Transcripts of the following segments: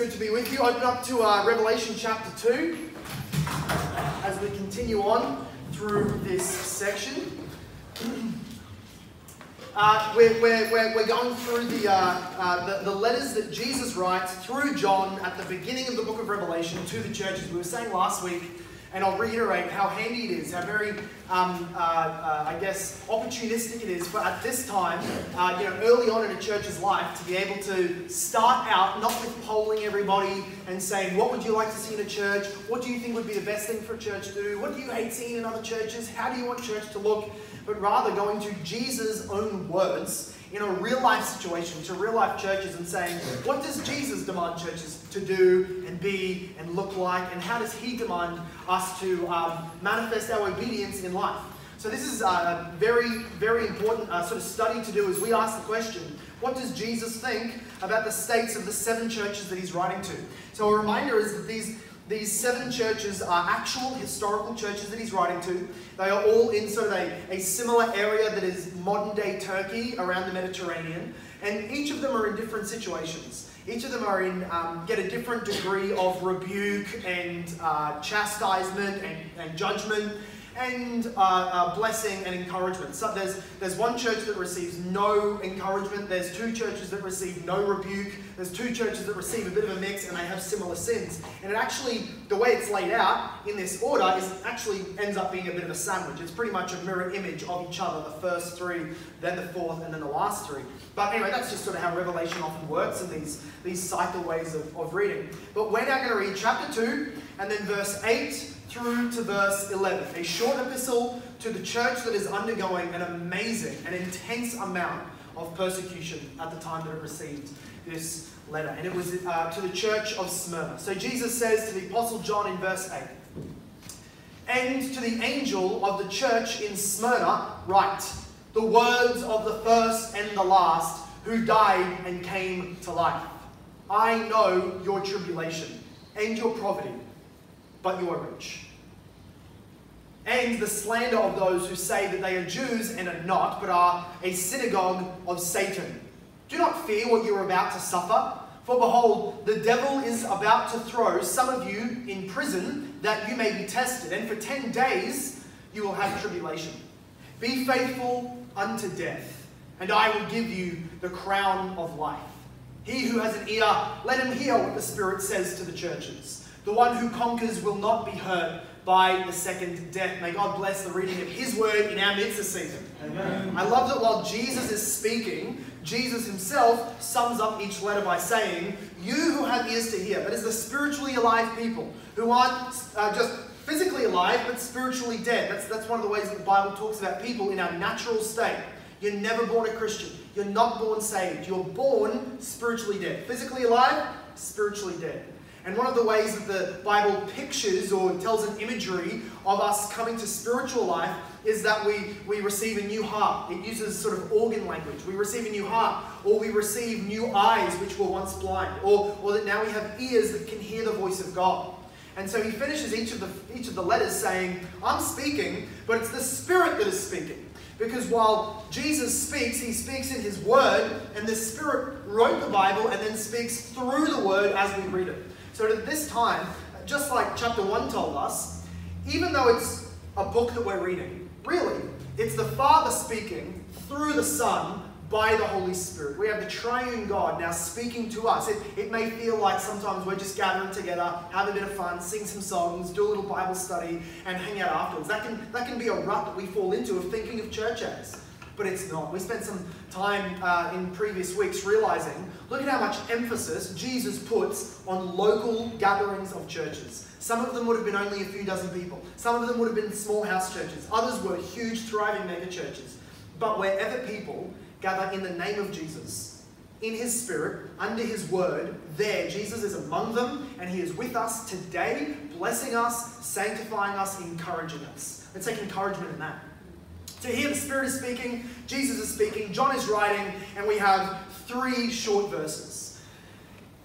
good to be with you. Open up to uh, Revelation chapter 2 as we continue on through this section. Uh, we're, we're, we're, going through the, uh, uh, the, the letters that Jesus writes through John at the beginning of the book of Revelation to the churches. We were saying last week and I'll reiterate how handy it is, how very, um, uh, uh, I guess, opportunistic it is for at this time, uh, you know, early on in a church's life, to be able to start out not with polling everybody and saying, what would you like to see in a church? What do you think would be the best thing for a church to do? What do you hate seeing in other churches? How do you want church to look? But rather going to Jesus' own words in a real life situation to real life churches and saying, what does Jesus demand churches to do and be and look like, and how does he demand us to um, manifest our obedience in life? So, this is a very, very important uh, sort of study to do as we ask the question what does Jesus think about the states of the seven churches that he's writing to? So, a reminder is that these these seven churches are actual historical churches that he's writing to. They are all in sort of a, a similar area that is modern day Turkey around the Mediterranean. And each of them are in different situations. Each of them are in, um, get a different degree of rebuke and uh, chastisement and, and judgment and uh, uh, blessing and encouragement. So there's, there's one church that receives no encouragement, there's two churches that receive no rebuke, there's two churches that receive a bit of a mix and they have similar sins. And it actually, the way it's laid out in this order, is actually ends up being a bit of a sandwich. It's pretty much a mirror image of each other, the first three, then the fourth, and then the last three. But anyway, that's just sort of how Revelation often works in these, these cycle ways of, of reading. But we're now going to read chapter 2 and then verse 8 through to verse 11. A short epistle to the church that is undergoing an amazing and intense amount of persecution at the time that it received this letter. And it was uh, to the church of Smyrna. So Jesus says to the Apostle John in verse 8, And to the angel of the church in Smyrna, write the words of the first and the last who died and came to life. I know your tribulation and your poverty but you are rich. And the slander of those who say that they are Jews and are not, but are a synagogue of Satan. Do not fear what you are about to suffer, for behold, the devil is about to throw some of you in prison that you may be tested, and for ten days you will have tribulation. Be faithful unto death, and I will give you the crown of life. He who has an ear, let him hear what the Spirit says to the churches. The one who conquers will not be hurt by the second death. May God bless the reading of His word in our midst this season. Amen. I love that while Jesus is speaking, Jesus himself sums up each letter by saying, You who have ears to hear, that is the spiritually alive people who aren't uh, just physically alive but spiritually dead. That's, that's one of the ways that the Bible talks about people in our natural state. You're never born a Christian. You're not born saved. You're born spiritually dead. Physically alive, spiritually dead. And one of the ways that the Bible pictures or tells an imagery of us coming to spiritual life is that we, we receive a new heart. It uses sort of organ language. We receive a new heart, or we receive new eyes which were once blind, or, or that now we have ears that can hear the voice of God. And so he finishes each of the each of the letters saying, I'm speaking, but it's the Spirit that is speaking. Because while Jesus speaks, he speaks in his word, and the Spirit wrote the Bible and then speaks through the word as we read it. So at this time, just like chapter 1 told us, even though it's a book that we're reading, really, it's the Father speaking through the Son by the Holy Spirit. We have the triune God now speaking to us. It, it may feel like sometimes we're just gathering together, have a bit of fun, sing some songs, do a little Bible study, and hang out afterwards. That can, that can be a rut that we fall into of thinking of church as but it's not. We spent some time uh, in previous weeks realizing look at how much emphasis Jesus puts on local gatherings of churches. Some of them would have been only a few dozen people, some of them would have been small house churches, others were huge, thriving mega churches. But wherever people gather in the name of Jesus, in his spirit, under his word, there Jesus is among them and he is with us today, blessing us, sanctifying us, encouraging us. Let's take encouragement in that. To hear the Spirit is speaking, Jesus is speaking, John is writing, and we have three short verses.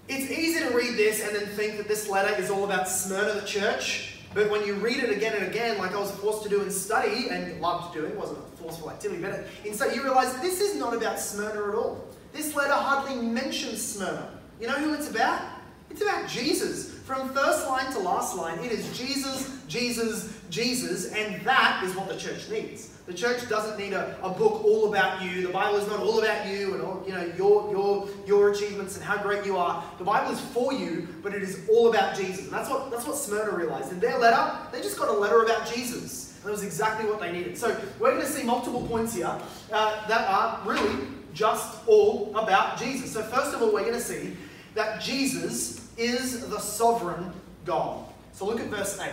It's easy to read this and then think that this letter is all about Smyrna, the church. But when you read it again and again, like I was forced to do in study and loved doing, it wasn't a forceful activity, but in study you realize this is not about Smyrna at all. This letter hardly mentions Smyrna. You know who it's about? It's about Jesus. From first line to last line, it is Jesus, Jesus, Jesus, and that is what the church needs. The church doesn't need a, a book all about you. The Bible is not all about you and all, you know your your your achievements and how great you are. The Bible is for you, but it is all about Jesus. And that's what that's what Smyrna realized. In their letter, they just got a letter about Jesus. And that was exactly what they needed. So we're going to see multiple points here uh, that are really just all about Jesus. So first of all, we're going to see that Jesus is the sovereign God. So look at verse 8.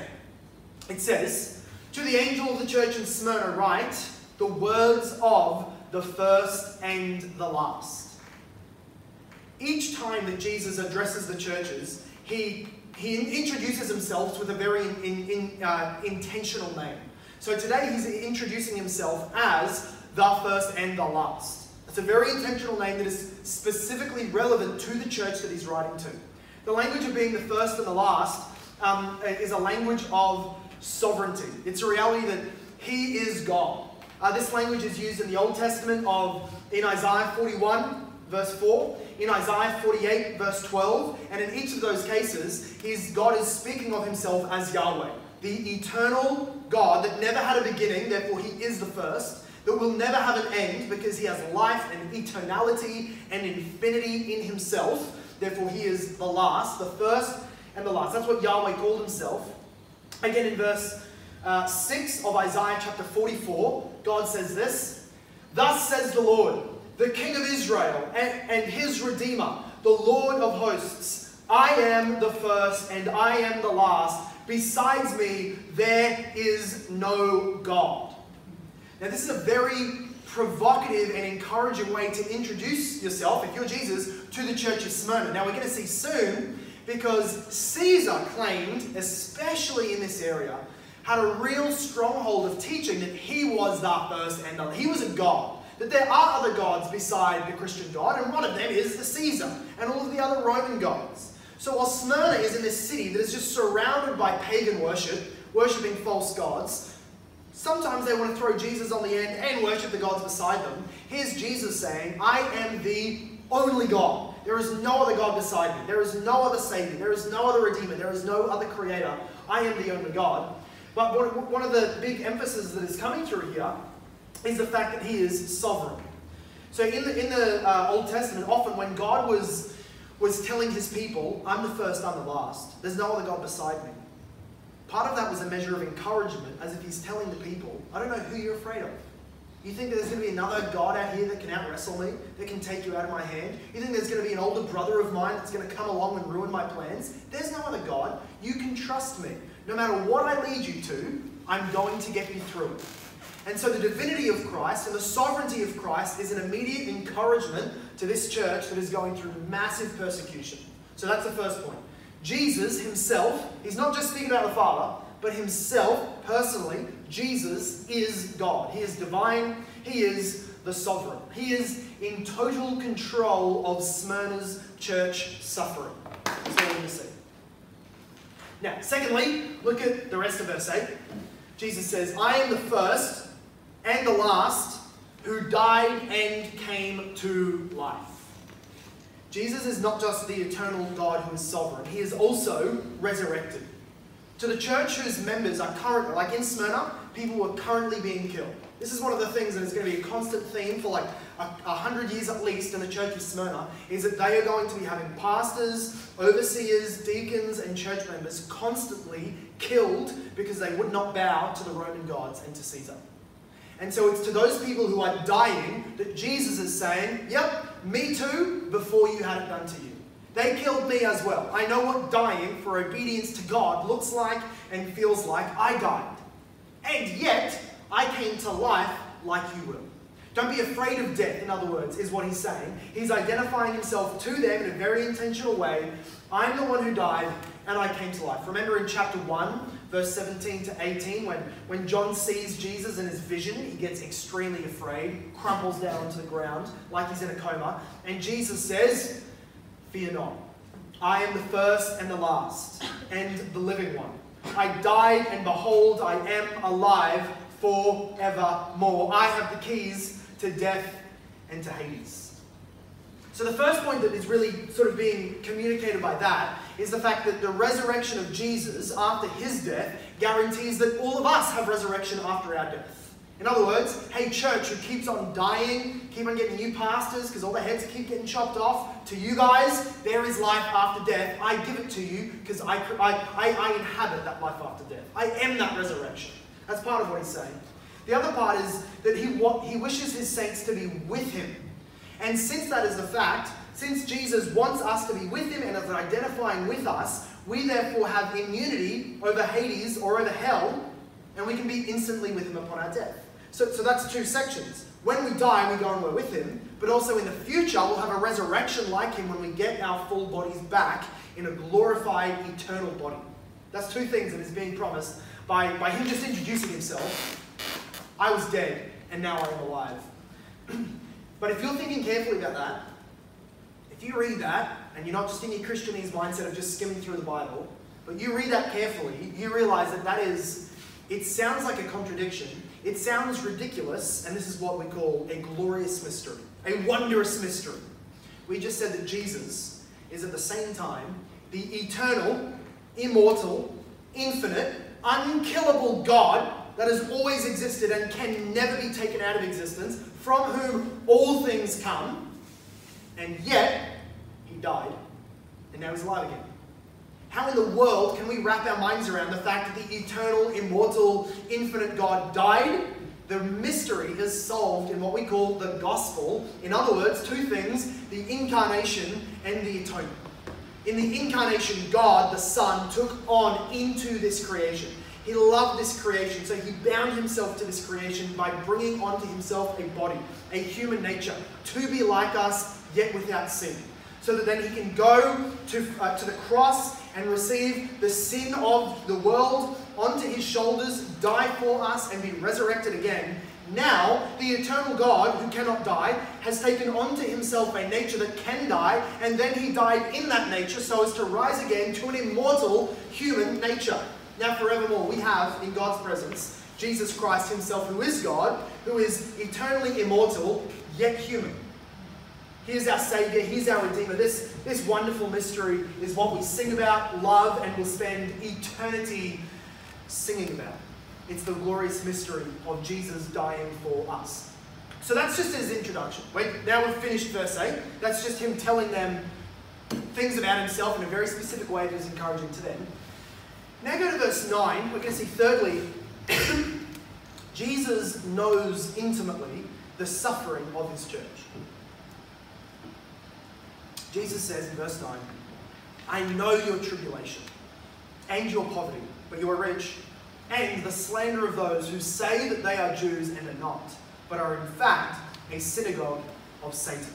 It says, to the angel of the church in Smyrna, write the words of the first and the last. Each time that Jesus addresses the churches, he, he introduces himself with a very in, in, uh, intentional name. So today he's introducing himself as the first and the last. It's a very intentional name that is specifically relevant to the church that he's writing to. The language of being the first and the last um, is a language of sovereignty. It's a reality that He is God. Uh, this language is used in the Old Testament of in Isaiah 41, verse 4, in Isaiah 48, verse 12, and in each of those cases, his, God is speaking of himself as Yahweh, the eternal God that never had a beginning, therefore he is the first, that will never have an end because he has life and eternality and infinity in himself, therefore he is the last, the first and the last. That's what Yahweh called himself. Again, in verse uh, 6 of Isaiah chapter 44, God says this Thus says the Lord, the King of Israel and, and his Redeemer, the Lord of hosts I am the first and I am the last. Besides me, there is no God. Now, this is a very provocative and encouraging way to introduce yourself, if you're Jesus, to the church of Smyrna. Now, we're going to see soon because Caesar claimed, especially in this area, had a real stronghold of teaching that he was the first and the, he was a god. That there are other gods beside the Christian God, and one of them is the Caesar and all of the other Roman gods. So while Smyrna is in this city that is just surrounded by pagan worship, worshipping false gods, sometimes they want to throw Jesus on the end and worship the gods beside them. Here's Jesus saying, I am the only God. There is no other God beside me. There is no other Savior. There is no other Redeemer. There is no other Creator. I am the only God. But one of the big emphases that is coming through here is the fact that He is sovereign. So in the, in the uh, Old Testament, often when God was, was telling His people, I'm the first, I'm the last, there's no other God beside me. Part of that was a measure of encouragement, as if He's telling the people, I don't know who you're afraid of. You think that there's going to be another God out here that can out wrestle me, that can take you out of my hand? You think there's going to be an older brother of mine that's going to come along and ruin my plans? There's no other God. You can trust me. No matter what I lead you to, I'm going to get you through it. And so the divinity of Christ and the sovereignty of Christ is an immediate encouragement to this church that is going through massive persecution. So that's the first point. Jesus himself, he's not just speaking about the Father, but himself, personally, Jesus is God. He is divine. He is the sovereign. He is in total control of Smyrna's church suffering. That's what we're going to see. Now, secondly, look at the rest of verse 8. Jesus says, I am the first and the last who died and came to life. Jesus is not just the eternal God who is sovereign, he is also resurrected. To the church whose members are currently, like in Smyrna, people were currently being killed. This is one of the things that is going to be a constant theme for like a, a hundred years at least in the church of Smyrna, is that they are going to be having pastors, overseers, deacons, and church members constantly killed because they would not bow to the Roman gods and to Caesar. And so it's to those people who are dying that Jesus is saying, Yep, me too, before you had it done to you. They killed me as well. I know what dying for obedience to God looks like and feels like. I died. And yet, I came to life like you will. Don't be afraid of death, in other words, is what he's saying. He's identifying himself to them in a very intentional way. I'm the one who died, and I came to life. Remember in chapter 1, verse 17 to 18, when, when John sees Jesus in his vision, he gets extremely afraid, crumples down to the ground like he's in a coma, and Jesus says, Fear not. I am the first and the last, and the living one. I died, and behold, I am alive forevermore. I have the keys to death and to Hades. So, the first point that is really sort of being communicated by that is the fact that the resurrection of Jesus after his death guarantees that all of us have resurrection after our death. In other words, hey, church who keeps on dying, keep on getting new pastors because all the heads keep getting chopped off, to you guys, there is life after death. I give it to you because I, I, I, I inhabit that life after death. I am that resurrection. That's part of what he's saying. The other part is that he, he wishes his saints to be with him. And since that is the fact, since Jesus wants us to be with him and is identifying with us, we therefore have immunity over Hades or over hell, and we can be instantly with him upon our death. So, so that's two sections. When we die, we go and we're with him, but also in the future, we'll have a resurrection like him when we get our full bodies back in a glorified eternal body. That's two things that is being promised by, by him just introducing himself. I was dead, and now I am alive. but if you're thinking carefully about that, if you read that, and you're not just in your Christianese mindset of just skimming through the Bible, but you read that carefully, you realize that that is, it sounds like a contradiction it sounds ridiculous, and this is what we call a glorious mystery, a wondrous mystery. We just said that Jesus is at the same time the eternal, immortal, infinite, unkillable God that has always existed and can never be taken out of existence, from whom all things come, and yet he died, and now he's alive again. How in the world can we wrap our minds around the fact that the eternal, immortal, infinite God died? The mystery is solved in what we call the gospel. In other words, two things the incarnation and the atonement. In the incarnation, God, the Son, took on into this creation. He loved this creation, so he bound himself to this creation by bringing onto himself a body, a human nature, to be like us, yet without sin. So that then he can go to, uh, to the cross and receive the sin of the world onto his shoulders, die for us, and be resurrected again. Now, the eternal God, who cannot die, has taken onto himself a nature that can die, and then he died in that nature so as to rise again to an immortal human nature. Now, forevermore, we have in God's presence Jesus Christ himself, who is God, who is eternally immortal, yet human. He's our Savior, He's our Redeemer. This, this wonderful mystery is what we sing about, love, and will spend eternity singing about. It's the glorious mystery of Jesus dying for us. So that's just his introduction. Wait, now we've finished verse 8. That's just him telling them things about himself in a very specific way that is encouraging to them. Now go to verse 9. We're going to see, thirdly, Jesus knows intimately the suffering of his church. Jesus says in verse 9, I know your tribulation and your poverty, but you are rich, and the slander of those who say that they are Jews and are not, but are in fact a synagogue of Satan.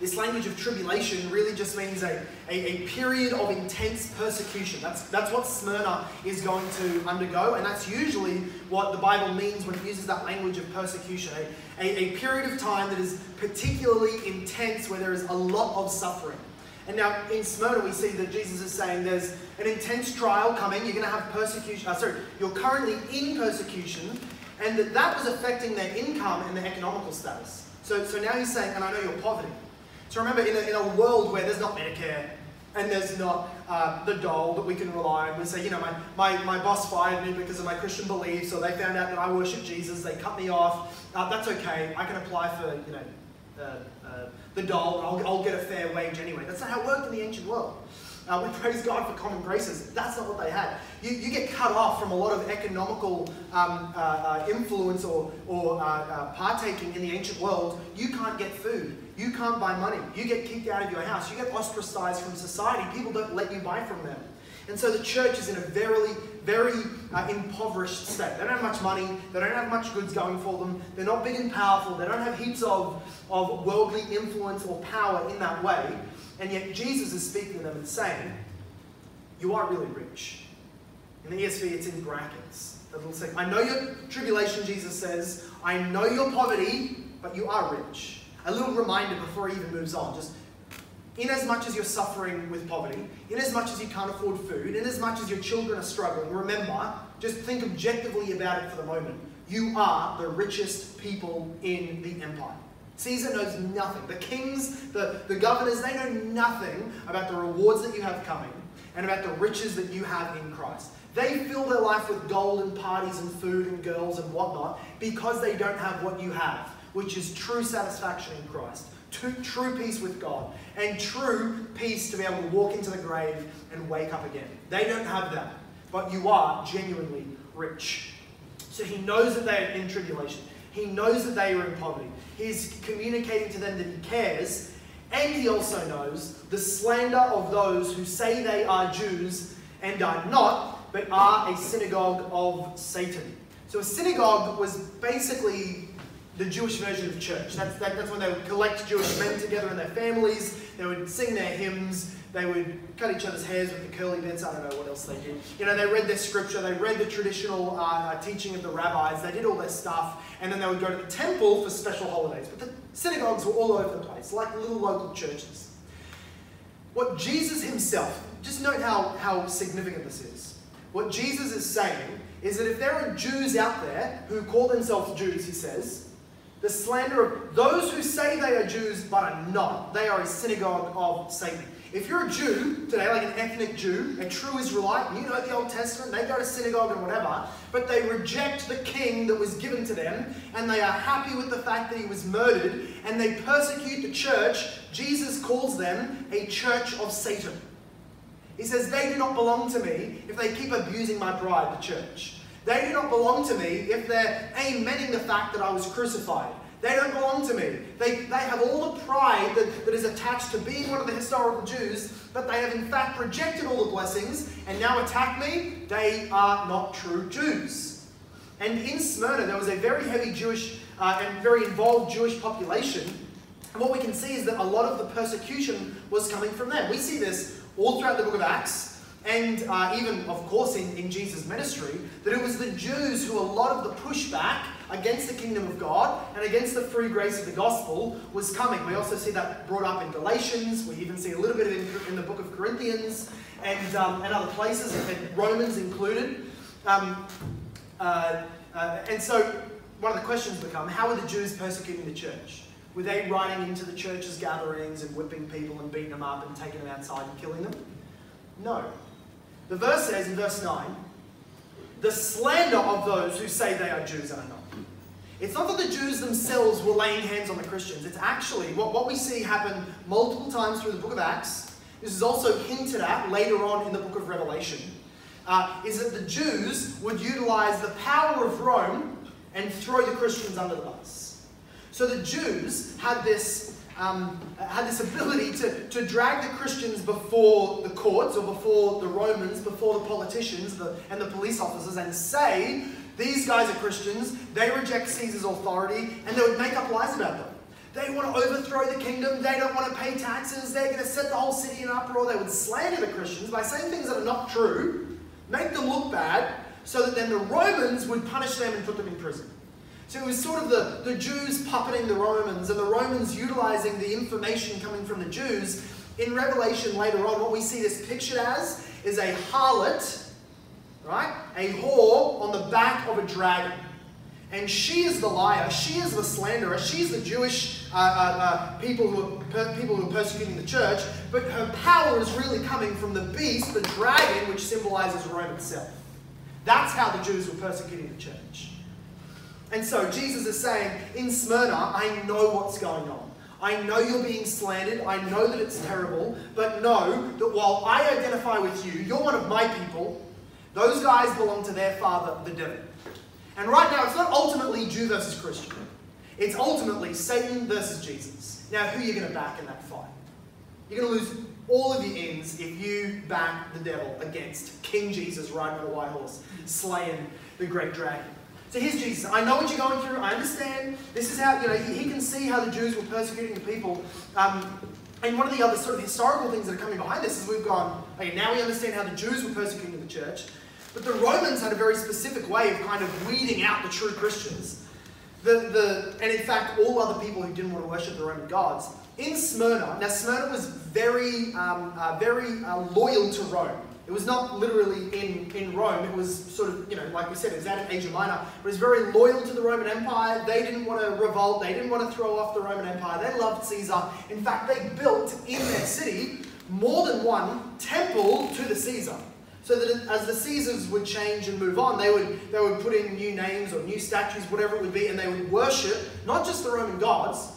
This language of tribulation really just means a, a, a, period of intense persecution. That's, that's what Smyrna is going to undergo, and that's usually what the Bible means when it uses that language of persecution. A, a, a period of time that is particularly intense, where there is a lot of suffering. And now in Smyrna, we see that Jesus is saying there's an intense trial coming. You're going to have persecution. Uh, sorry, you're currently in persecution, and that that was affecting their income and their economical status. So, so now he's saying, and I know your poverty. So remember, in a, in a world where there's not Medicare and there's not uh, the dole that we can rely on, we say, you know, my, my, my boss fired me because of my Christian beliefs, or they found out that I worship Jesus, they cut me off. Uh, that's okay. I can apply for, you know, uh, uh the dole, I'll, I'll get a fair wage anyway. That's not how it worked in the ancient world. Uh, we praise God for common graces. That's not what they had. You, you get cut off from a lot of economical um, uh, uh, influence or, or uh, uh, partaking in the ancient world. You can't get food. You can't buy money. You get kicked out of your house. You get ostracized from society. People don't let you buy from them. And so the church is in a very, very uh, impoverished state. They don't have much money. They don't have much goods going for them. They're not big and powerful. They don't have heaps of, of worldly influence or power in that way. And yet Jesus is speaking to them and saying, You are really rich. In the ESV, it's in brackets. It'll say, I know your tribulation, Jesus says. I know your poverty, but you are rich. A little reminder before he even moves on. Just in as much as you're suffering with poverty, in as much as you can't afford food, in as much as your children are struggling, remember, just think objectively about it for the moment. You are the richest people in the empire. Caesar knows nothing. The kings, the, the governors, they know nothing about the rewards that you have coming and about the riches that you have in Christ. They fill their life with gold and parties and food and girls and whatnot because they don't have what you have, which is true satisfaction in Christ, true, true peace with God, and true peace to be able to walk into the grave and wake up again. They don't have that, but you are genuinely rich. So he knows that they are in tribulation. He knows that they are in poverty. He's communicating to them that he cares, and he also knows the slander of those who say they are Jews and are not, but are a synagogue of Satan. So a synagogue was basically the Jewish version of church. That's, that, that's when they would collect Jewish men together in their families, they would sing their hymns, they would cut each other's hairs with the curly bits. I don't know what else they did. You know, they read their scripture, they read the traditional uh, uh, teaching of the rabbis, they did all their stuff, and then they would go to the temple for special holidays. But the synagogues were all over the place, like little local churches. What Jesus himself, just note how, how significant this is. What Jesus is saying is that if there are Jews out there who call themselves Jews, he says, the slander of those who say they are Jews but are not, they are a synagogue of Satan. If you're a Jew today, like an ethnic Jew, a true Israelite, you know the Old Testament, they go to synagogue and whatever, but they reject the king that was given to them, and they are happy with the fact that he was murdered, and they persecute the church, Jesus calls them a church of Satan. He says, They do not belong to me if they keep abusing my bride, the church. They do not belong to me if they're amening the fact that I was crucified. They don't belong to me. They, they have all the pride that, that is attached to being one of the historical Jews, but they have in fact rejected all the blessings and now attack me. They are not true Jews. And in Smyrna, there was a very heavy Jewish uh, and very involved Jewish population. And what we can see is that a lot of the persecution was coming from them. We see this all throughout the book of Acts and uh, even, of course, in, in Jesus' ministry, that it was the Jews who a lot of the pushback against the kingdom of God and against the free grace of the gospel was coming. We also see that brought up in Galatians. We even see a little bit of it in, the book of Corinthians and, um, and other places, and Romans included. Um, uh, uh, and so one of the questions become, how are the Jews persecuting the church? Were they riding into the church's gatherings and whipping people and beating them up and taking them outside and killing them? No. The verse says in verse 9, the slander of those who say they are Jews are not. It's not that the Jews themselves were laying hands on the Christians. It's actually what, what we see happen multiple times through the book of Acts. This is also hinted at later on in the book of Revelation. Uh, is that the Jews would utilize the power of Rome and throw the Christians under the bus. So the Jews had this um, had this ability to, to drag the Christians before the courts or before the Romans, before the politicians the, and the police officers, and say, these guys are Christians, they reject Caesar's authority, and they would make up lies about them. They want to overthrow the kingdom, they don't want to pay taxes, they're going to set the whole city in uproar. They would slander the Christians by saying things that are not true, make them look bad, so that then the Romans would punish them and put them in prison. So it was sort of the, the Jews puppeting the Romans and the Romans utilizing the information coming from the Jews. In Revelation later on, what we see this pictured as is a harlot, right? A whore on the back of a dragon. And she is the liar, she is the slanderer, she's the Jewish uh, uh, uh, people, who are per- people who are persecuting the church, but her power is really coming from the beast, the dragon, which symbolizes Rome itself. That's how the Jews were persecuting the church. And so Jesus is saying, in Smyrna, I know what's going on. I know you're being slandered. I know that it's terrible. But know that while I identify with you, you're one of my people. Those guys belong to their father, the devil. And right now, it's not ultimately Jew versus Christian. It's ultimately Satan versus Jesus. Now, who are you going to back in that fight? You're going to lose all of your ends if you back the devil against King Jesus riding on a white horse, slaying the great dragon. So here's Jesus. I know what you're going through. I understand. This is how, you know, he, can see how the Jews were persecuting the people. Um, and one of the other sort of historical things that are coming behind this is we've gone, okay, now we understand how the Jews were persecuting the church. But the Romans had a very specific way of kind of weeding out the true Christians. The, the, and in fact, all other people who didn't want to worship the Roman gods. In Smyrna, now Smyrna was very, um, uh, very uh, loyal to Rome. It was not literally in, in Rome. It was sort of, you know, like we said, it was out in Asia Minor. But it was very loyal to the Roman Empire. They didn't want to revolt. They didn't want to throw off the Roman Empire. They loved Caesar. In fact, they built in their city more than one temple to the Caesar. So that as the Caesars would change and move on, they would, they would put in new names or new statues, whatever it would be, and they would worship not just the Roman gods,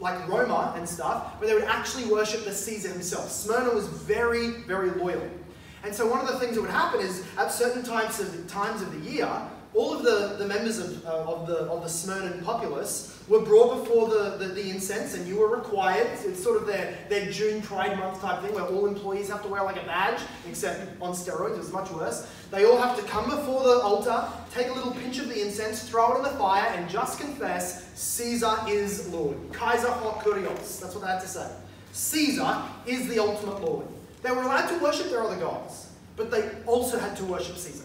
like Roma and stuff, but they would actually worship the Caesar himself. Smyrna was very, very loyal. And so one of the things that would happen is at certain times of times of the year, all of the, the members of, uh, of, the, of the Smyrnan populace were brought before the, the, the, incense and you were required, it's sort of their, their June Pride Month type thing where all employees have to wear like a badge, except on steroids, it's much worse. They all have to come before the altar, take a little pinch of the incense, throw it in the fire, and just confess, Caesar is Lord. Kaiser hoc kurios, that's what they had to say. Caesar is the ultimate Lord. They were allowed to worship their other gods, but they also had to worship Caesar.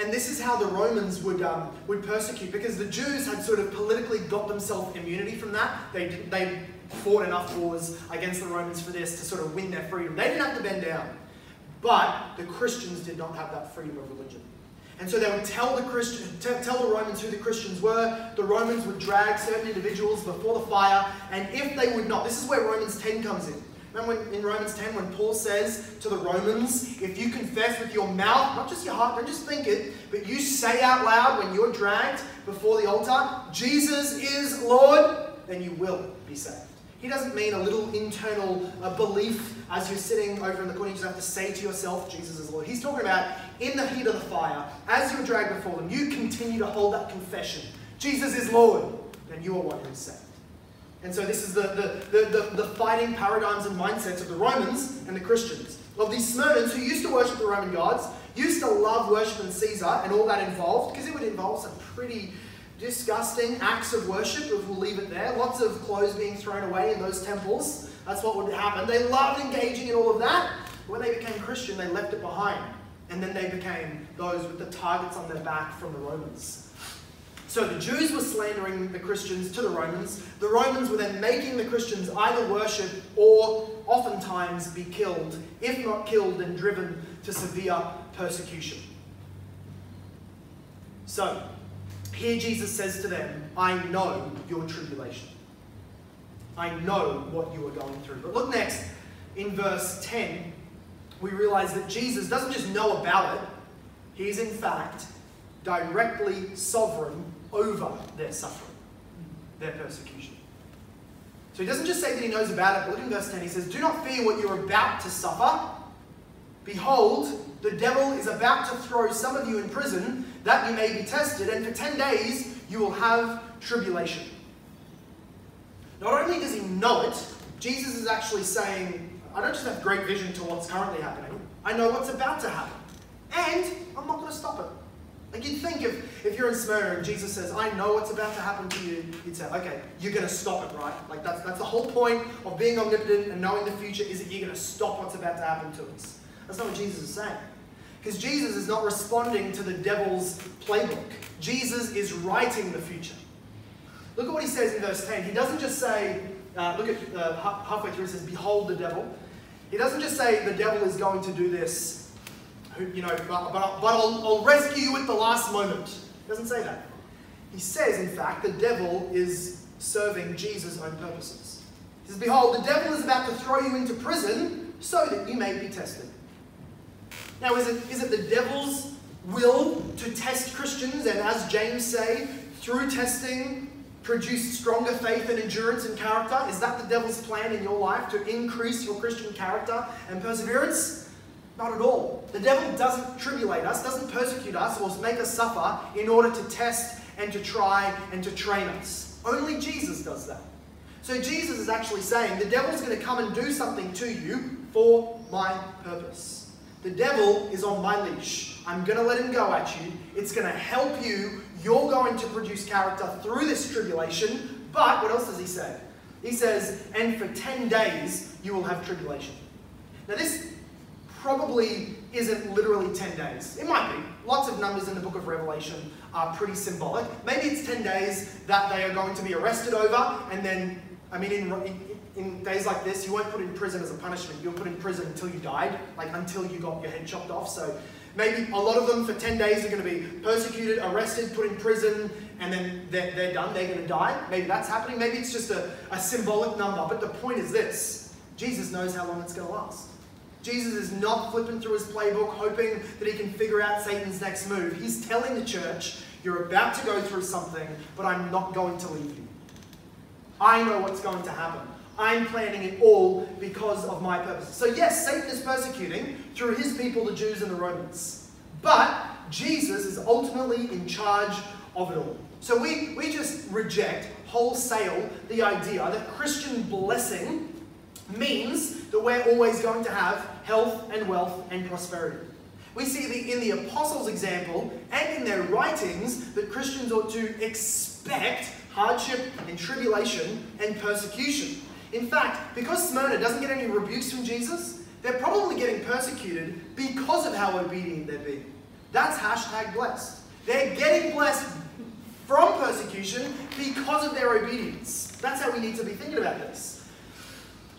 And this is how the Romans would, um, would persecute, because the Jews had sort of politically got themselves immunity from that. They, they fought enough wars against the Romans for this to sort of win their freedom. They didn't have to bend down. But the Christians did not have that freedom of religion. And so they would tell the Christian, tell the Romans who the Christians were. The Romans would drag certain individuals before the fire, and if they would not, this is where Romans 10 comes in. Remember when, in Romans 10 when Paul says to the Romans, if you confess with your mouth, not just your heart, don't just think it, but you say out loud when you're dragged before the altar, Jesus is Lord, then you will be saved. He doesn't mean a little internal uh, belief as you're sitting over in the corner. You just have to say to yourself, Jesus is Lord. He's talking about in the heat of the fire, as you're dragged before them, you continue to hold that confession. Jesus is Lord. Then you are one who is saved. And so this is the, the, the, the, fighting paradigms and mindsets of the Romans and the Christians. Of these Smyrnans who used to worship the Roman gods, used to love worshiping Caesar and all that involved, because it would involve some pretty disgusting acts of worship, if we'll leave it there. Lots of clothes being thrown away in those temples. That's what would happen. They loved engaging in all of that. When they became Christian, they left it behind. And then they became those with the targets on their back from the Romans. So the Jews were slandering the Christians to the Romans. The Romans were then making the Christians either worship or oftentimes be killed, if not killed, and driven to severe persecution. So, here Jesus says to them, I know your tribulation. I know what you are going through. But look next, in verse 10, we realize that Jesus doesn't just know about it, he is in fact directly sovereign over their suffering, their persecution. So he doesn't just say that he knows about it, but look in verse 10. He says, Do not fear what you're about to suffer. Behold, the devil is about to throw some of you in prison that you may be tested, and for 10 days you will have tribulation. Not only does he know it, Jesus is actually saying, I don't just have great vision to what's currently happening, I know what's about to happen. And I'm not going to stop it. Like you'd think if, if you're in Smyrna and Jesus says, I know what's about to happen to you, you'd say, okay, you're going to stop it, right? Like that's, that's the whole point of being omnipotent and knowing the future is that you're going to stop what's about to happen to us. That's not what Jesus is saying. Because Jesus is not responding to the devil's playbook. Jesus is writing the future. Look at what he says in verse 10. He doesn't just say, uh, look at uh, halfway through, he says, Behold the devil. He doesn't just say the devil is going to do this you know, but, but, but I'll, I'll rescue you at the last moment. He doesn't say that. He says, in fact, the devil is serving Jesus' own purposes. He says, Behold, the devil is about to throw you into prison so that you may be tested. Now, is it, is it the devil's will to test Christians and, as James say, through testing, produce stronger faith and endurance and character? Is that the devil's plan in your life to increase your Christian character and perseverance? Not at all. The devil doesn't tribulate us, doesn't persecute us, or make us suffer in order to test and to try and to train us. Only Jesus does that. So Jesus is actually saying the devil's going to come and do something to you for my purpose. The devil is on my leash. I'm going to let him go at you. It's going to help you. You're going to produce character through this tribulation. But what else does he say? He says, and for 10 days you will have tribulation. Now, this probably isn't literally 10 days. It might be. Lots of numbers in the book of Revelation are pretty symbolic. Maybe it's 10 days that they are going to be arrested over, and then, I mean, in, in days like this, you weren't put in prison as a punishment. You were put in prison until you died, like until you got your head chopped off. So maybe a lot of them for 10 days are going to be persecuted, arrested, put in prison, and then they're, they're done. They're going to die. Maybe that's happening. Maybe it's just a, a symbolic number. But the point is this Jesus knows how long it's going to last. Jesus is not flipping through his playbook hoping that he can figure out Satan's next move. He's telling the church, You're about to go through something, but I'm not going to leave you. I know what's going to happen. I'm planning it all because of my purposes. So, yes, Satan is persecuting through his people, the Jews and the Romans. But Jesus is ultimately in charge of it all. So, we, we just reject wholesale the idea that Christian blessing means that we're always going to have health and wealth and prosperity. We see in the apostles' example and in their writings that Christians ought to expect hardship and tribulation and persecution. In fact, because Smyrna doesn't get any rebukes from Jesus, they're probably getting persecuted because of how obedient they're being. That's hashtag blessed. They're getting blessed from persecution because of their obedience. That's how we need to be thinking about this.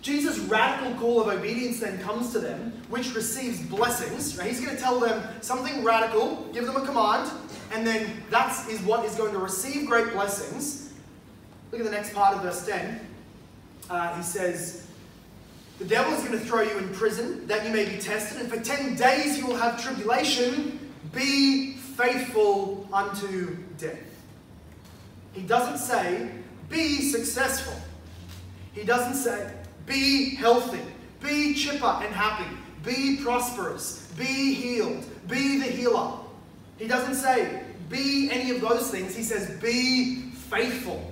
Jesus' radical call of obedience then comes to them, which receives blessings. Right? He's going to tell them something radical, give them a command, and then that is what is going to receive great blessings. Look at the next part of verse 10. Uh, he says, The devil is going to throw you in prison that you may be tested, and for 10 days you will have tribulation. Be faithful unto death. He doesn't say, Be successful. He doesn't say, be healthy. Be chipper and happy. Be prosperous. Be healed. Be the healer. He doesn't say be any of those things. He says be faithful.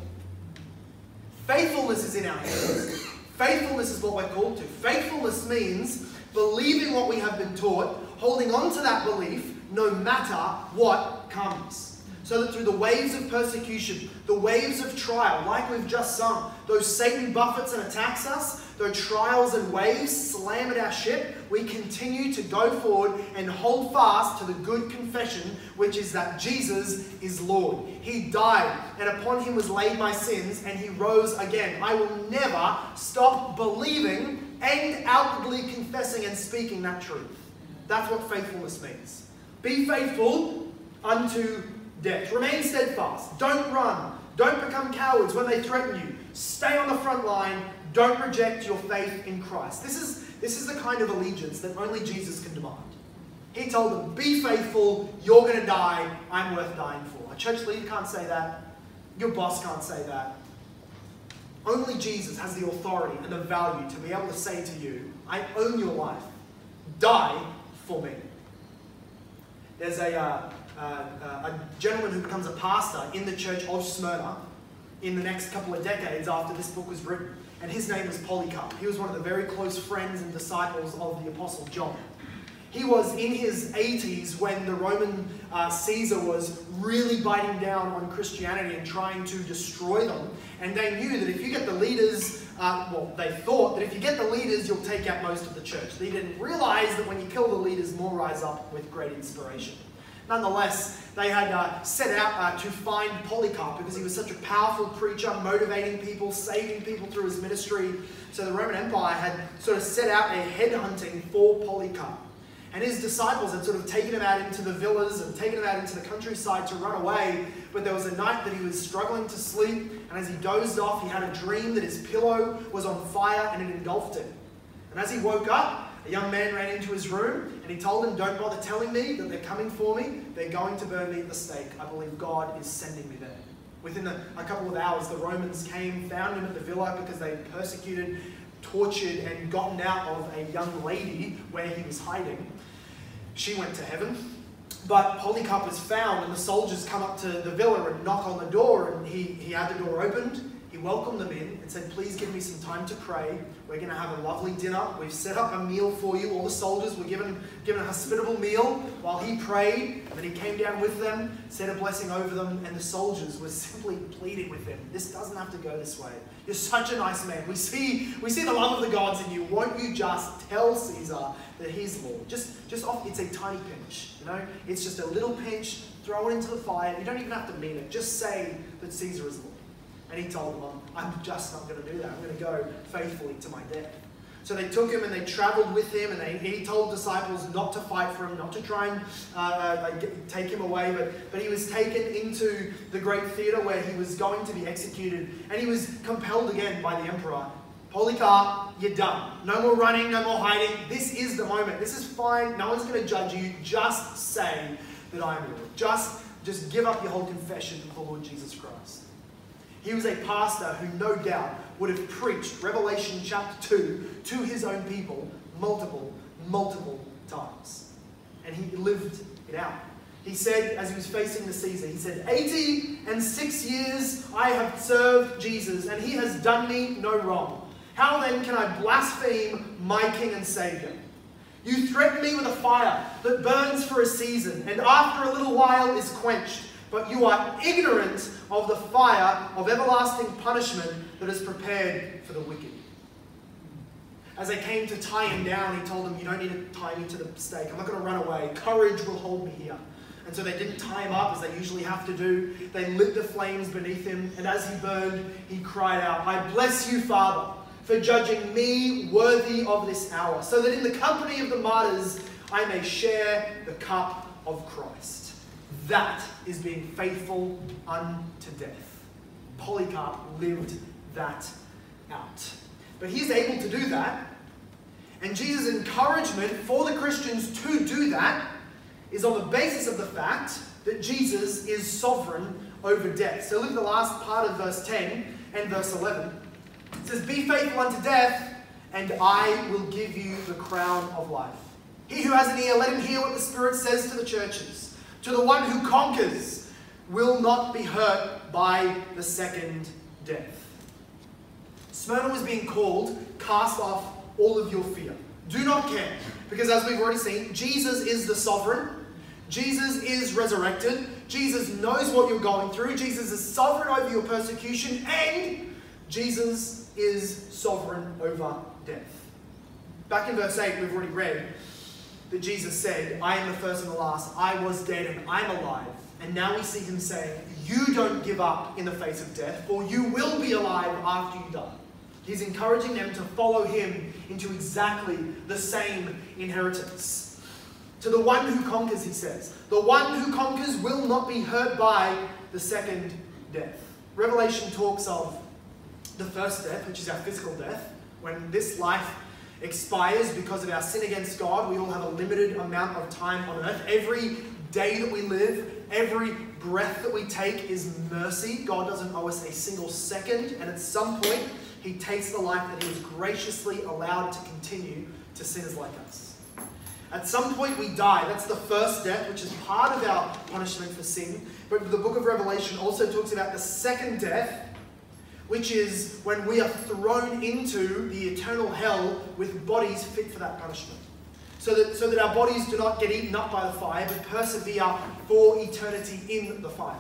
Faithfulness is in our hands. Faithfulness is what we're called to. Faithfulness means believing what we have been taught, holding on to that belief no matter what comes so that through the waves of persecution, the waves of trial, like we've just sung, those Satan buffets and attacks us, those trials and waves slam at our ship, we continue to go forward and hold fast to the good confession, which is that Jesus is Lord. He died, and upon him was laid my sins, and he rose again. I will never stop believing and outwardly confessing and speaking that truth. That's what faithfulness means. Be faithful unto death. Remain steadfast. Don't run. Don't become cowards when they threaten you. Stay on the front line. Don't reject your faith in Christ. This is, this is the kind of allegiance that only Jesus can demand. He told them, Be faithful. You're going to die. I'm worth dying for. A church leader can't say that. Your boss can't say that. Only Jesus has the authority and the value to be able to say to you, I own your life. Die for me. There's a, uh, a gentleman who becomes a pastor in the church of Smyrna in the next couple of decades after this book was written. And his name was Polycarp. He was one of the very close friends and disciples of the Apostle John. He was in his 80s when the Roman uh, Caesar was really biting down on Christianity and trying to destroy them. And they knew that if you get the leaders, uh, well, they thought that if you get the leaders, you'll take out most of the church. They didn't realize that when you kill the leaders, more rise up with great inspiration. Nonetheless, they had uh, set out uh, to find Polycarp because he was such a powerful preacher, motivating people, saving people through his ministry. So the Roman Empire had sort of set out a headhunting for Polycarp. And his disciples had sort of taken him out into the villas and taken him out into the countryside to run away. But there was a night that he was struggling to sleep, and as he dozed off, he had a dream that his pillow was on fire and it engulfed him. And as he woke up, a young man ran into his room and he told him, Don't bother telling me that they're coming for me. They're going to burn me at the stake. I believe God is sending me there. Within a, a couple of hours, the Romans came, found him at the villa because they persecuted, tortured, and gotten out of a young lady where he was hiding. She went to heaven. But Polycarp was found, and the soldiers come up to the villa and knock on the door, and he, he had the door opened welcomed them in and said, Please give me some time to pray. We're going to have a lovely dinner. We've set up a meal for you. All the soldiers were given, given a hospitable meal while he prayed. And then he came down with them, said a blessing over them, and the soldiers were simply pleading with him. This doesn't have to go this way. You're such a nice man. We see, we see the love of the gods in you. Won't you just tell Caesar that he's Lord? Just, just off, it's a tiny pinch, you know? It's just a little pinch, throw it into the fire. You don't even have to mean it. Just say that Caesar is Lord. And he told them, I'm just not going to do that. I'm going to go faithfully to my death. So they took him and they traveled with him, and they, he told disciples not to fight for him, not to try and uh, uh, take him away. But, but he was taken into the great theatre where he was going to be executed, and he was compelled again by the emperor. Polycarp, you're done. No more running, no more hiding. This is the moment. This is fine. No one's going to judge you. Just say that I am Lord. Just, just give up your whole confession to the Lord Jesus Christ. He was a pastor who, no doubt, would have preached Revelation chapter 2 to his own people multiple, multiple times. And he lived it out. He said, as he was facing the Caesar, he said, 80 and six years I have served Jesus, and he has done me no wrong. How then can I blaspheme my King and Savior? You threaten me with a fire that burns for a season, and after a little while is quenched. But you are ignorant of the fire of everlasting punishment that is prepared for the wicked. As they came to tie him down, he told them, You don't need to tie me to the stake. I'm not going to run away. Courage will hold me here. And so they didn't tie him up as they usually have to do. They lit the flames beneath him, and as he burned, he cried out, I bless you, Father, for judging me worthy of this hour, so that in the company of the martyrs I may share the cup of Christ. That is being faithful unto death. Polycarp lived that out. But he's able to do that. And Jesus' encouragement for the Christians to do that is on the basis of the fact that Jesus is sovereign over death. So look at the last part of verse 10 and verse 11. It says, Be faithful unto death, and I will give you the crown of life. He who has an ear, let him hear what the Spirit says to the churches. To the one who conquers will not be hurt by the second death. Smyrna was being called, cast off all of your fear. Do not care. Because as we've already seen, Jesus is the sovereign. Jesus is resurrected. Jesus knows what you're going through. Jesus is sovereign over your persecution. And Jesus is sovereign over death. Back in verse 8, we've already read that Jesus said, I am the first and the last. I was dead and I'm alive. And now we see him saying, You don't give up in the face of death, for you will be alive after you die. He's encouraging them to follow him into exactly the same inheritance. To the one who conquers, he says, the one who conquers will not be hurt by the second death. Revelation talks of the first death, which is our physical death, when this life expires because of our sin against God. We all have a limited amount of time on earth. Every day that we live, every breath that we take is mercy. God doesn't owe us a single second, and at some point, He takes the life that He was graciously allowed to continue to sinners like us. At some point, we die. That's the first death, which is part of our punishment for sin. But the book of Revelation also talks about the second death, which is when we are thrown into the eternal hell with bodies fit for that punishment. So that, so that our bodies do not get eaten up by the fire, but persevere for eternity in the fire.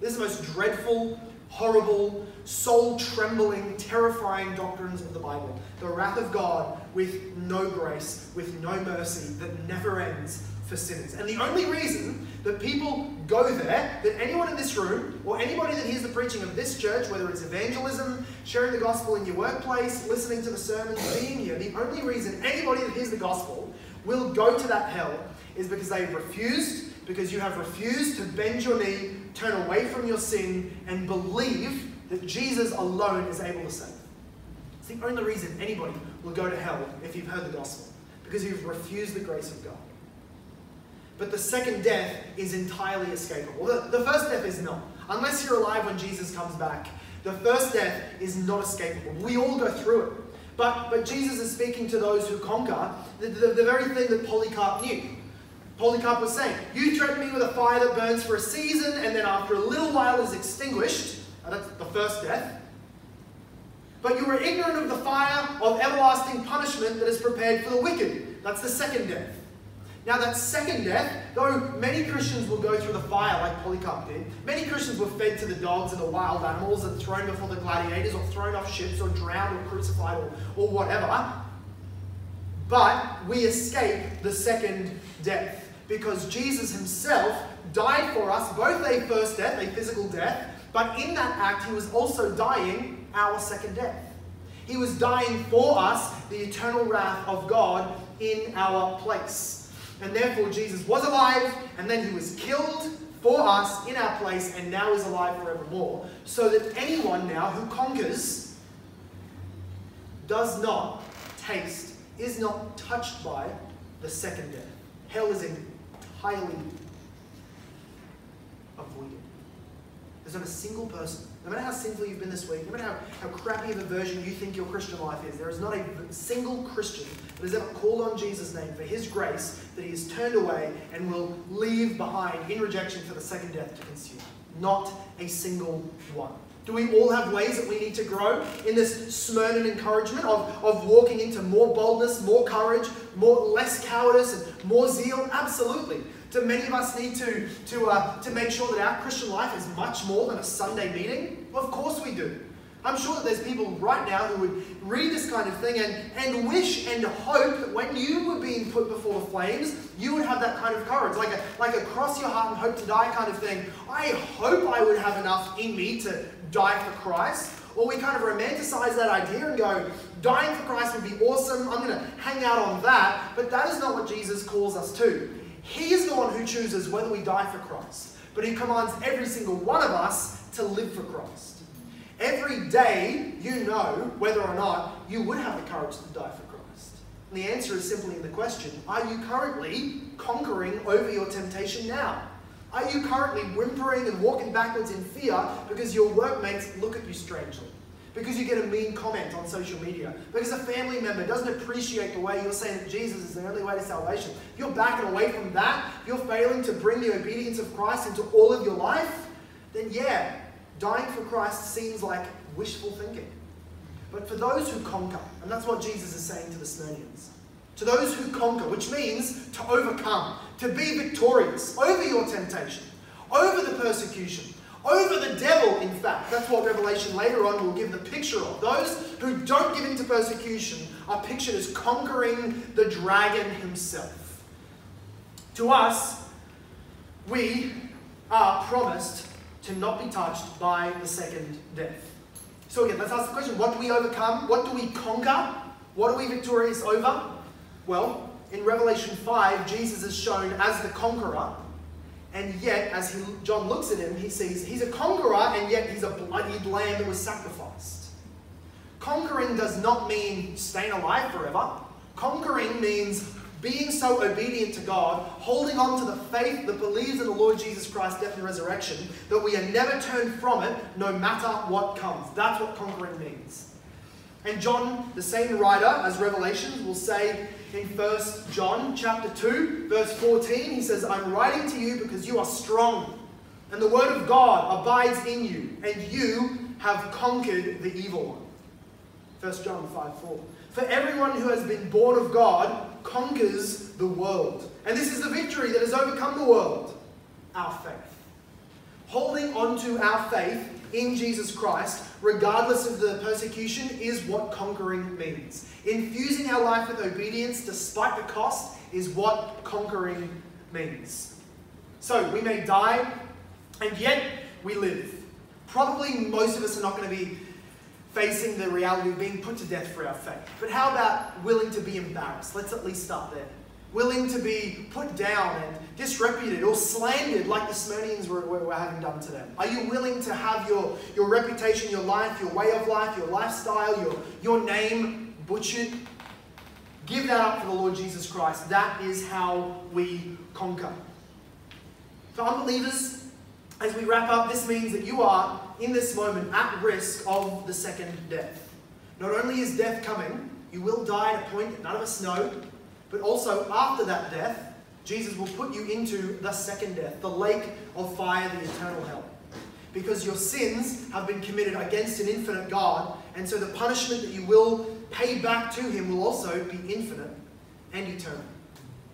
This is the most dreadful, horrible, soul trembling, terrifying doctrines of the Bible. The wrath of God with no grace, with no mercy, that never ends for sinners. And the only reason that people go there, that anyone in this room, or anybody that hears the preaching of this church, whether it's evangelism, sharing the gospel in your workplace, listening to the sermons, being here, the only reason anybody that hears the gospel will go to that hell is because they've refused, because you have refused to bend your knee, turn away from your sin, and believe that Jesus alone is able to save. It's the only reason anybody will go to hell if you've heard the gospel, because you've refused the grace of God. But the second death is entirely escapable. The, the first death is not. Unless you're alive when Jesus comes back, the first death is not escapable. We all go through it. But, but Jesus is speaking to those who conquer the, the, the very thing that Polycarp knew. Polycarp was saying, You threaten me with a fire that burns for a season and then after a little while is extinguished. That's the first death. But you were ignorant of the fire of everlasting punishment that is prepared for the wicked. That's the second death. Now, that second death, though many Christians will go through the fire like Polycarp did, many Christians were fed to the dogs and the wild animals and thrown before the gladiators or thrown off ships or drowned or crucified or, or whatever. But we escape the second death because Jesus himself died for us, both a first death, a physical death, But in that act, he was also dying our second death. He was dying for us the eternal wrath of God in our place. And therefore, Jesus was alive, and then he was killed for us in our place, and now is alive forevermore. So that anyone now who conquers does not taste, is not touched by the second death. Hell is entirely avoided. There's not a single person, no matter how sinful you've been this week, no matter how, how crappy of a version you think your Christian life is, there is not a single Christian has ever called on Jesus' name for his grace that he has turned away and will leave behind in rejection for the second death to consume. Not a single one. Do we all have ways that we need to grow in this Smyrna encouragement of, of walking into more boldness, more courage, more less cowardice, and more zeal? Absolutely. Do many of us need to, to, uh, to make sure that our Christian life is much more than a Sunday meeting? Of course we do. I'm sure that there's people right now who would read this kind of thing and, and wish and hope that when you were being put before the flames, you would have that kind of courage, like a, like a cross your heart and hope to die kind of thing. I hope I would have enough in me to die for Christ. Or we kind of romanticize that idea and go, dying for Christ would be awesome. I'm going to hang out on that. But that is not what Jesus calls us to. He is the one who chooses whether we die for Christ. But he commands every single one of us to live for Christ. Every day, you know whether or not you would have the courage to die for Christ. And the answer is simply in the question Are you currently conquering over your temptation now? Are you currently whimpering and walking backwards in fear because your workmates look at you strangely? Because you get a mean comment on social media? Because a family member doesn't appreciate the way you're saying that Jesus is the only way to salvation? You're backing away from that, you're failing to bring the obedience of Christ into all of your life, then yeah, dying for Christ seems like wishful thinking. But for those who conquer, and that's what Jesus is saying to the Smyrnians, to those who conquer, which means to overcome, to be victorious over your temptation, over the persecution, over the devil, in fact. That's what Revelation later on will give the picture of. Those who don't give in to persecution are pictured as conquering the dragon himself. To us, we are promised to not be touched by the second death. So again, let's ask the question, what do we overcome? What do we conquer? What are we victorious over? Well, in Revelation 5, Jesus is shown as the conqueror, and yet, as he, John looks at him, he sees he's a conqueror, and yet he's a bloodied lamb that was sacrificed. Conquering does not mean staying alive forever. Conquering means being so obedient to God, holding on to the faith that believes in the Lord Jesus Christ's death and resurrection, that we are never turned from it no matter what comes. That's what conquering means. And John, the same writer as Revelations, will say in 1 John chapter 2, verse 14, he says, I'm writing to you because you are strong, and the word of God abides in you, and you have conquered the evil one. 1 John 5 4. For everyone who has been born of God conquers the world. And this is the victory that has overcome the world our faith. Holding on to our faith in Jesus Christ, regardless of the persecution, is what conquering means. Infusing our life with obedience despite the cost is what conquering means. So we may die, and yet we live. Probably most of us are not going to be facing the reality of being put to death for our faith. But how about willing to be embarrassed? Let's at least start there. Willing to be put down and disreputed or slandered like the Smyrnians were, were, were having done to them? Are you willing to have your, your reputation, your life, your way of life, your lifestyle, your, your name butchered? Give that up for the Lord Jesus Christ. That is how we conquer. For unbelievers, as we wrap up, this means that you are, in this moment, at risk of the second death. Not only is death coming, you will die at a point that none of us know, but also after that death, Jesus will put you into the second death, the lake of fire, the eternal hell. Because your sins have been committed against an infinite God, and so the punishment that you will pay back to Him will also be infinite and eternal.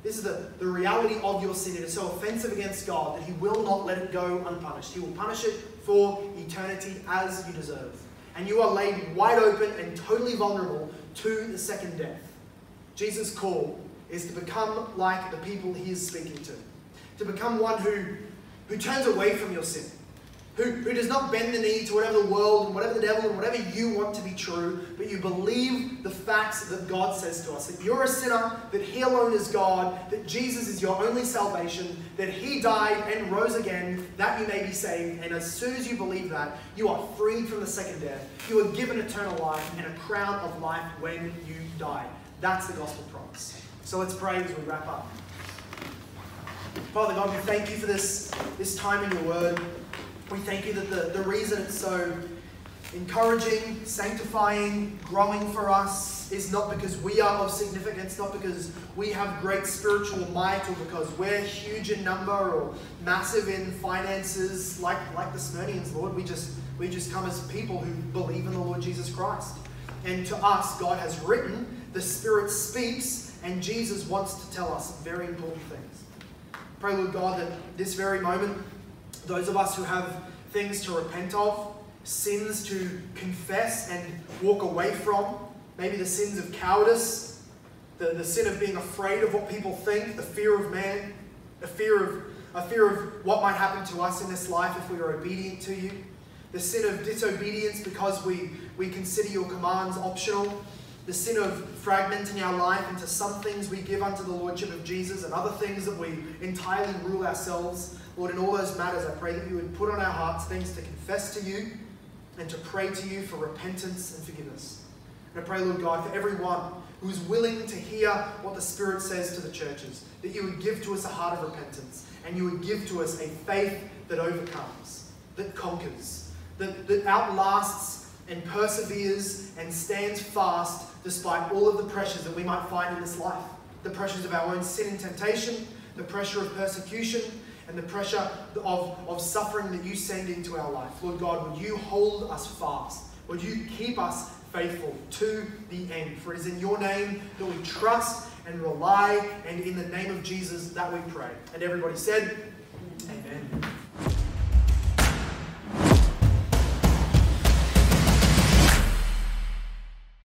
This is the, the reality of your sin. It is so offensive against God that He will not let it go unpunished. He will punish it for eternity as you deserve. And you are laid wide open and totally vulnerable to the second death. Jesus' call is to become like the people He is speaking to, to become one who, who turns away from your sin, who, who does not bend the knee to whatever the world and whatever the devil and whatever you want to be true, but you believe the facts that God says to us that you're a sinner, that He alone is God, that Jesus is your only salvation, that He died and rose again, that you may be saved. And as soon as you believe that, you are freed from the second death. You are given eternal life and a crown of life when you die. That's the gospel promise. So let's pray as we wrap up. Father God, we thank you for this, this time in your word. We thank you that the, the reason it's so encouraging, sanctifying, growing for us is not because we are of significance, not because we have great spiritual might or because we're huge in number or massive in finances like, like the Smyrnians, Lord. We just, we just come as people who believe in the Lord Jesus Christ. And to us, God has written, the Spirit speaks, and Jesus wants to tell us very important things. Pray, Lord God, that this very moment, those of us who have things to repent of, sins to confess and walk away from, maybe the sins of cowardice, the, the sin of being afraid of what people think, the fear of man, a fear of, a fear of what might happen to us in this life if we are obedient to you, the sin of disobedience because we, we consider your commands optional, the sin of fragmenting our life into some things we give unto the Lordship of Jesus and other things that we entirely rule ourselves. Lord, in all those matters, I pray that you would put on our hearts things to confess to you and to pray to you for repentance and forgiveness. And I pray, Lord God, for everyone who is willing to hear what the Spirit says to the churches, that you would give to us a heart of repentance and you would give to us a faith that overcomes, that conquers, that, that outlasts and perseveres and stands fast despite all of the pressures that we might find in this life the pressures of our own sin and temptation, the pressure of persecution, and the pressure of, of suffering that you send into our life. Lord God, would you hold us fast? Would you keep us faithful to the end? For it is in your name that we trust and rely, and in the name of Jesus that we pray. And everybody said,